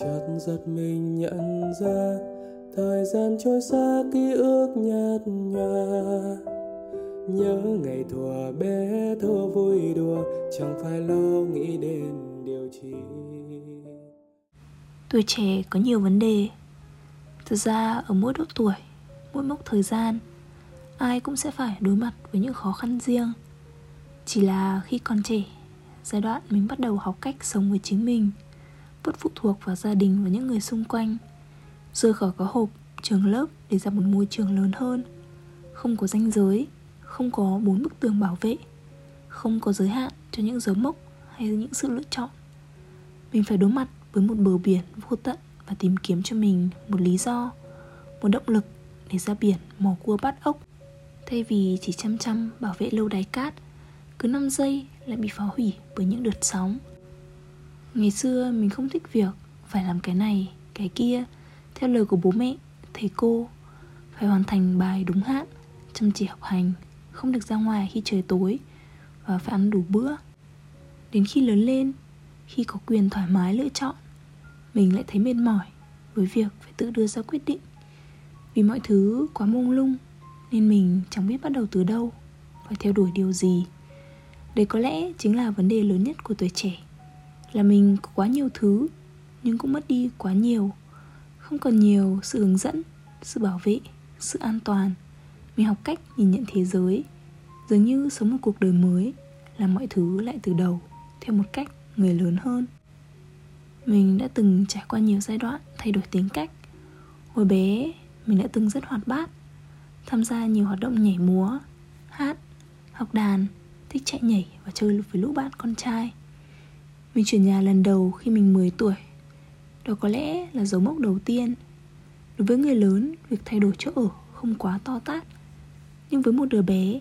chợt giật mình nhận ra thời gian trôi xa, ký ức nhạt nhòa. Nhớ ngày thuở bé thơ vui đùa, chẳng phải lo nghĩ đến điều chi. Tuổi trẻ có nhiều vấn đề. Thực ra ở mỗi độ tuổi, mỗi mốc thời gian, ai cũng sẽ phải đối mặt với những khó khăn riêng. Chỉ là khi còn trẻ, giai đoạn mình bắt đầu học cách sống với chính mình bớt phụ thuộc vào gia đình và những người xung quanh. Rời khỏi có hộp, trường lớp để ra một môi trường lớn hơn. Không có ranh giới, không có bốn bức tường bảo vệ, không có giới hạn cho những dấu mốc hay những sự lựa chọn. Mình phải đối mặt với một bờ biển vô tận và tìm kiếm cho mình một lý do, một động lực để ra biển mò cua bắt ốc. Thay vì chỉ chăm chăm bảo vệ lâu đài cát, cứ 5 giây lại bị phá hủy bởi những đợt sóng ngày xưa mình không thích việc phải làm cái này, cái kia. Theo lời của bố mẹ, thầy cô, phải hoàn thành bài đúng hạn, chăm chỉ học hành, không được ra ngoài khi trời tối và phải ăn đủ bữa. Đến khi lớn lên, khi có quyền thoải mái lựa chọn, mình lại thấy mệt mỏi với việc phải tự đưa ra quyết định. Vì mọi thứ quá mông lung, nên mình chẳng biết bắt đầu từ đâu phải theo đuổi điều gì. Đây có lẽ chính là vấn đề lớn nhất của tuổi trẻ là mình có quá nhiều thứ, nhưng cũng mất đi quá nhiều. Không còn nhiều sự hướng dẫn, sự bảo vệ, sự an toàn. Mình học cách nhìn nhận thế giới. Dường như sống một cuộc đời mới làm mọi thứ lại từ đầu, theo một cách người lớn hơn. Mình đã từng trải qua nhiều giai đoạn thay đổi tính cách. Hồi bé, mình đã từng rất hoạt bát, tham gia nhiều hoạt động nhảy múa, hát, học đàn, thích chạy nhảy và chơi với lũ bạn con trai mình chuyển nhà lần đầu khi mình 10 tuổi. Đó có lẽ là dấu mốc đầu tiên. Đối với người lớn, việc thay đổi chỗ ở không quá to tát. Nhưng với một đứa bé,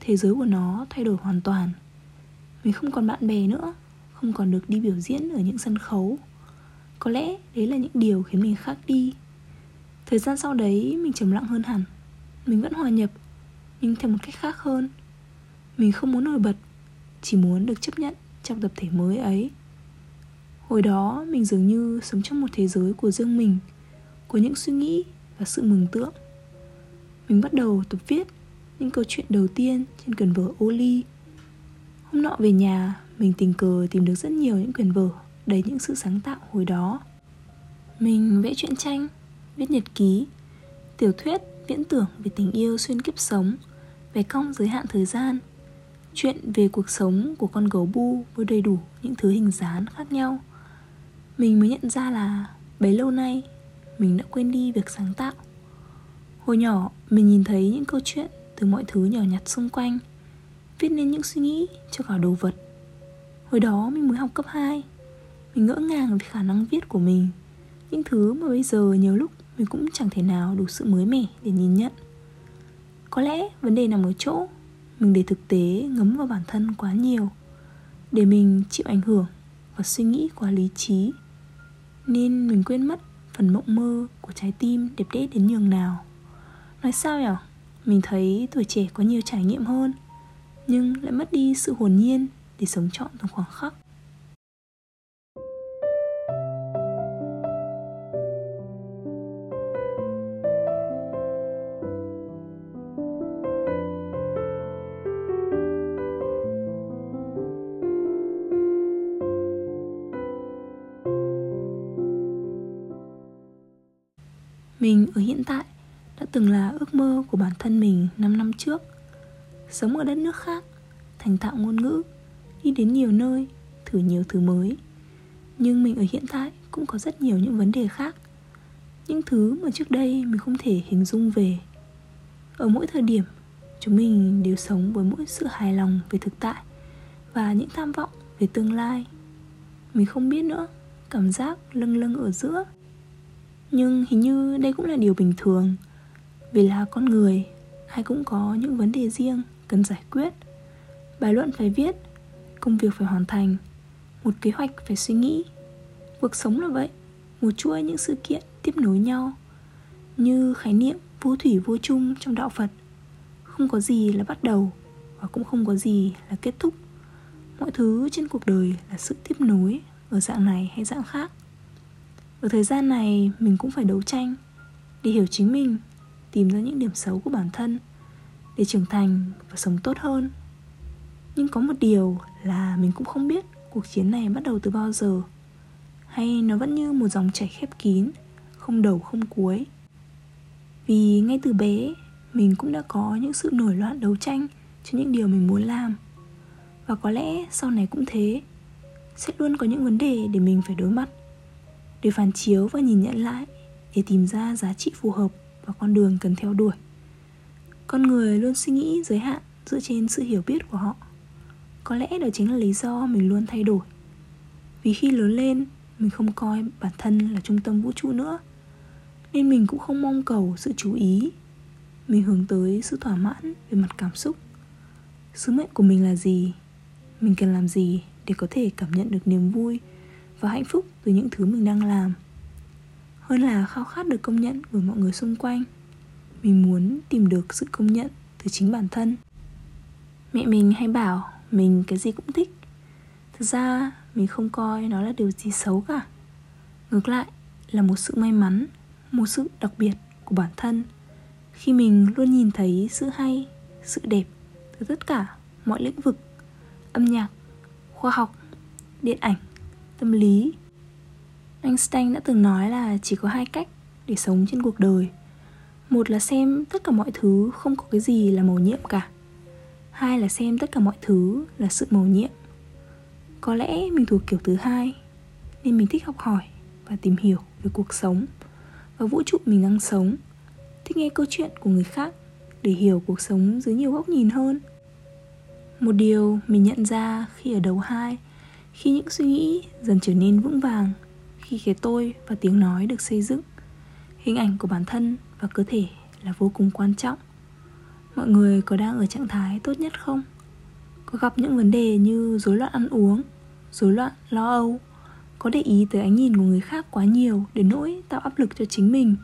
thế giới của nó thay đổi hoàn toàn. Mình không còn bạn bè nữa Không còn được đi biểu diễn ở những sân khấu. Có lẽ đấy là những điều khiến mình khác đi. Thời gian sau đấy mình trầm lặng hơn hẳn. Mình vẫn hòa nhập Nhưng theo một cách khác hơn. Mình không muốn nổi bật Chỉ muốn được chấp nhận trong tập thể mới ấy hồi đó mình dường như sống trong một thế giới của riêng mình của những suy nghĩ và sự mừng tượng mình bắt đầu tập viết những câu chuyện đầu tiên trên quyển vở Oli. Hôm nọ về nhà, mình tình cờ tìm được rất nhiều những quyển vở đầy những sự sáng tạo hồi đó. Mình vẽ truyện tranh, viết nhật ký, tiểu thuyết, viễn tưởng về tình yêu xuyên kiếp sống, về cong giới hạn thời gian, chuyện về cuộc sống của con gấu bu với đầy đủ những thứ hình dáng khác nhau. Mình mới nhận ra là bấy lâu nay mình đã quên đi việc sáng tạo. Hồi nhỏ, mình nhìn thấy những câu chuyện từ mọi thứ nhỏ nhặt xung quanh, viết nên những suy nghĩ cho cả đồ vật. Hồi đó mình mới học cấp 2 mình ngỡ ngàng về khả năng viết của mình. Những thứ mà bây giờ nhiều lúc mình cũng chẳng thể nào đủ sự mới mẻ để nhìn nhận. Có lẽ vấn đề nằm ở chỗ mình để thực tế ngấm vào bản thân quá nhiều, để mình chịu ảnh hưởng và suy nghĩ quá lý trí. Nên mình quên mất phần mộng mơ của trái tim đẹp đẽ đến nhường nào. Nói sao nhở? Mình thấy tuổi trẻ có nhiều trải nghiệm hơn, nhưng lại mất đi sự hồn nhiên để sống trọn từng khoảng khắc. Mình ở hiện tại đã từng là ước mơ của bản thân mình 5 năm trước. Sống ở đất nước khác, thành thạo ngôn ngữ, đi đến nhiều nơi, thử nhiều thứ mới. Nhưng mình ở hiện tại cũng có rất nhiều những vấn đề khác. Những thứ mà trước đây mình không thể hình dung về. Ở mỗi thời điểm, chúng mình đều sống với mỗi sự hài lòng về thực tại Và những tham vọng về tương lai. Mình không biết nữa, cảm giác lâng lâng ở giữa nhưng hình như đây cũng là điều bình thường. Vì là con người, ai cũng có những vấn đề riêng cần giải quyết. Bài luận phải viết, công việc phải hoàn thành, một kế hoạch phải suy nghĩ. Cuộc sống là vậy, một chuỗi những sự kiện tiếp nối nhau, như khái niệm vô thủy vô chung trong đạo phật. Không có gì là bắt đầu và cũng không có gì là kết thúc. Mọi thứ trên cuộc đời là sự tiếp nối ở dạng này hay dạng khác ở thời gian này, mình cũng phải đấu tranh để hiểu chính mình, tìm ra những điểm xấu của bản thân để trưởng thành và sống tốt hơn. Nhưng có một điều là mình cũng không biết cuộc chiến này bắt đầu từ bao giờ, hay nó vẫn như một dòng chảy khép kín, không đầu, không cuối. Vì ngay từ bé, mình cũng đã có những sự nổi loạn đấu tranh cho những điều mình muốn làm. Và có lẽ sau này cũng thế, sẽ luôn có những vấn đề để mình phải đối mặt để phản chiếu và nhìn nhận lại, để tìm ra giá trị phù hợp và con đường cần theo đuổi. Con người luôn suy nghĩ giới hạn dựa trên sự hiểu biết của họ. Có lẽ đó chính là lý do mình luôn thay đổi. Vì khi lớn lên, mình không coi bản thân là trung tâm vũ trụ nữa, nên mình cũng không mong cầu sự chú ý. Mình hướng tới sự thỏa mãn về mặt cảm xúc. Sứ mệnh của mình là gì? Mình cần làm gì để có thể cảm nhận được niềm vui và hạnh phúc từ những thứ mình đang làm. Hơn là khao khát được công nhận của mọi người xung quanh. Mình muốn tìm được sự công nhận từ chính bản thân. Mẹ mình hay bảo mình cái gì cũng thích. Thực ra, mình không coi nó là điều gì xấu cả. Ngược lại, là một sự may mắn, một sự đặc biệt của bản thân. Khi mình luôn nhìn thấy sự hay, sự đẹp từ tất cả mọi lĩnh vực, âm nhạc, khoa học, điện ảnh tâm lý. Einstein đã từng nói là chỉ có hai cách để sống trên cuộc đời. Một là xem tất cả mọi thứ không có cái gì là màu nhiệm cả. Hai là xem tất cả mọi thứ là sự màu nhiệm. Có lẽ mình thuộc kiểu thứ hai, nên mình thích học hỏi và tìm hiểu về cuộc sống và vũ trụ mình đang sống, thích nghe câu chuyện của người khác để hiểu cuộc sống dưới nhiều góc nhìn hơn. Một điều mình nhận ra khi ở đầu hai khi những suy nghĩ dần trở nên vững vàng, khi cái tôi và tiếng nói được xây dựng. Hình ảnh của bản thân và cơ thể là vô cùng quan trọng. Mọi người có đang ở trạng thái tốt nhất không? Có gặp những vấn đề như rối loạn ăn uống, rối loạn lo âu? Có để ý tới ánh nhìn của người khác quá nhiều đến nỗi tạo áp lực cho chính mình?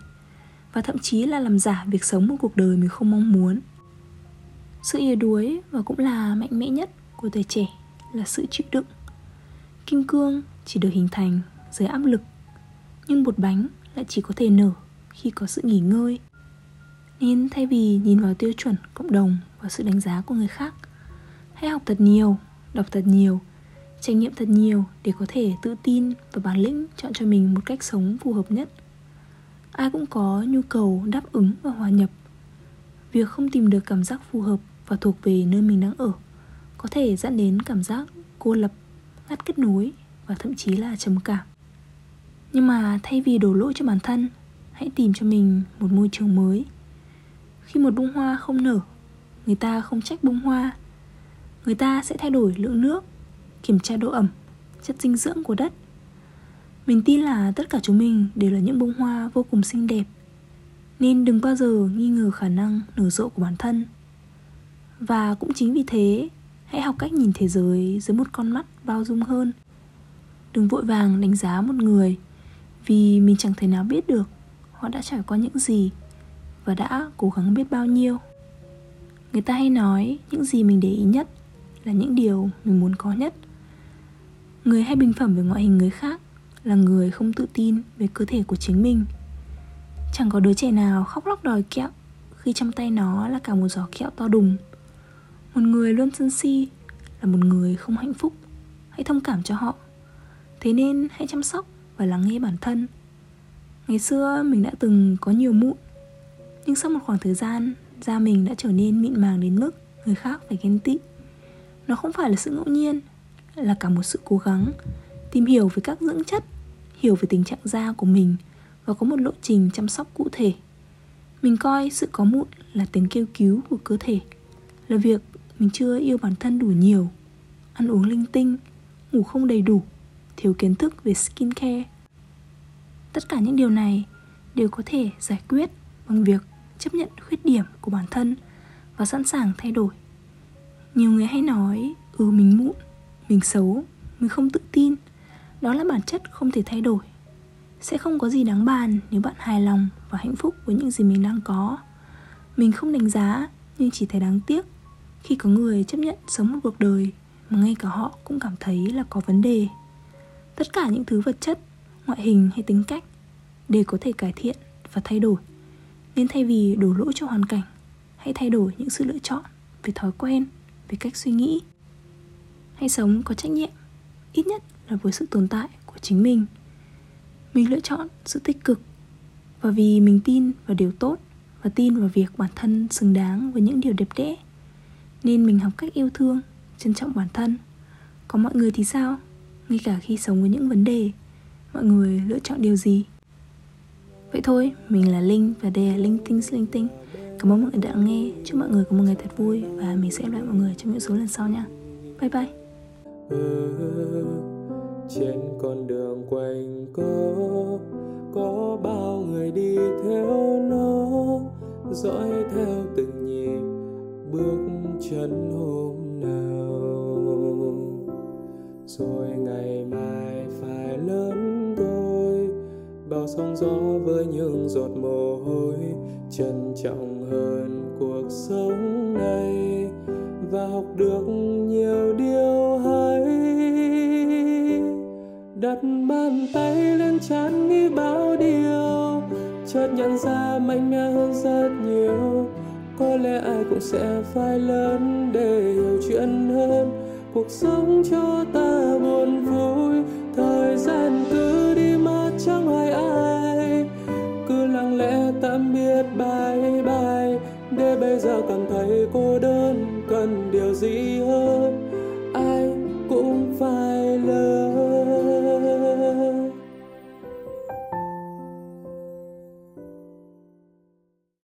Và thậm chí là làm giả việc sống một cuộc đời mình không mong muốn? Sự yếu đuối và cũng là mạnh mẽ nhất của tuổi trẻ là sự chịu đựng kim cương chỉ được hình thành dưới áp lực, nhưng bột bánh lại chỉ có thể nở khi có sự nghỉ ngơi. Nên thay vì nhìn vào tiêu chuẩn cộng đồng và sự đánh giá của người khác, hãy học thật nhiều, đọc thật nhiều, trải nghiệm thật nhiều để có thể tự tin và bản lĩnh chọn cho mình một cách sống phù hợp nhất. Ai cũng có nhu cầu đáp ứng và hòa nhập. Việc không tìm được cảm giác phù hợp và thuộc về nơi mình đang ở có thể dẫn đến cảm giác cô lập ngắt kết nối và thậm chí là trầm cảm. Nhưng mà thay vì đổ lỗi cho bản thân, hãy tìm cho mình một môi trường mới. Khi một bông hoa không nở, người ta không trách bông hoa. Người ta sẽ thay đổi lượng nước, kiểm tra độ ẩm, chất dinh dưỡng của đất. Mình tin là tất cả chúng mình đều là những bông hoa vô cùng xinh đẹp, nên đừng bao giờ nghi ngờ khả năng nở rộ của bản thân. Và cũng chính vì thế hãy học cách nhìn thế giới dưới một con mắt bao dung hơn. Đừng vội vàng đánh giá một người, vì mình chẳng thể nào biết được họ đã trải qua những gì và đã cố gắng biết bao nhiêu. Người ta hay nói, những gì mình để ý nhất là những điều mình muốn có nhất. Người hay bình phẩm về ngoại hình người khác là người không tự tin về cơ thể của chính mình. Chẳng có đứa trẻ nào khóc lóc đòi kẹo khi trong tay nó là cả một giỏ kẹo to đùng một người luôn sân si là một người không hạnh phúc. Hãy thông cảm cho họ. Thế nên hãy chăm sóc và lắng nghe bản thân. Ngày xưa mình đã từng có nhiều mụn, nhưng sau một khoảng thời gian, da mình đã trở nên mịn màng đến mức người khác phải ghen tị. Nó không phải là sự ngẫu nhiên, là cả một sự cố gắng tìm hiểu về các dưỡng chất, hiểu về tình trạng da của mình và có một lộ trình chăm sóc cụ thể. Mình coi sự có mụn là tiếng kêu cứu của cơ thể, là việc mình chưa yêu bản thân đủ nhiều. Ăn uống linh tinh, ngủ không đầy đủ, thiếu kiến thức về skincare. Tất cả những điều này đều có thể giải quyết bằng việc chấp nhận khuyết điểm của bản thân và sẵn sàng thay đổi. Nhiều người hay nói ừ mình mụn, mình xấu, mình không tự tin. Đó là bản chất không thể thay đổi. Sẽ không có gì đáng bàn nếu bạn hài lòng và hạnh phúc với những gì mình đang có. Mình không đánh giá nhưng chỉ thấy đáng tiếc khi có người chấp nhận sống một cuộc đời mà ngay cả họ cũng cảm thấy là có vấn đề. Tất cả những thứ vật chất, ngoại hình hay tính cách đều có thể cải thiện và thay đổi. Nên thay vì đổ lỗi cho hoàn cảnh, hãy thay đổi những sự lựa chọn về thói quen, về cách suy nghĩ. Hãy sống có trách nhiệm, ít nhất là với sự tồn tại của chính mình. Mình lựa chọn sự tích cực và vì mình tin vào điều tốt và tin vào việc bản thân xứng đáng với những điều đẹp đẽ nên mình học cách yêu thương trân trọng bản thân. Có mọi người thì sao? Ngay cả khi sống với những vấn đề mọi người lựa chọn điều gì? Vậy thôi mình là linh và đây là linh tinh linh tinh. Cảm ơn mọi người đã nghe. Chúc mọi người có một ngày thật vui và mình sẽ gặp lại mọi người trong những số lần sau nha. Bye bye. Ừ, trên con đường quanh có có bao người đi theo nó dõi theo từng nhịp bước chân hôm nào. Rồi ngày mai phải lớn tôi bao sóng gió với những giọt mồ hôi trân trọng hơn cuộc sống này. Và học được nhiều điều hay, đặt bàn tay lên trán nghĩ bao điều, chợt nhận ra mạnh mẽ hơn rất nhiều có lẽ ai cũng sẽ phải lớn để hiểu chuyện hơn. Cuộc sống cho ta buồn vui, thời gian cứ đi mà chẳng hỏi ai. Cứ lặng lẽ tạm biệt, bye bye. Để bây giờ cảm thấy cô đơn, cần điều gì hơn? Ai cũng phải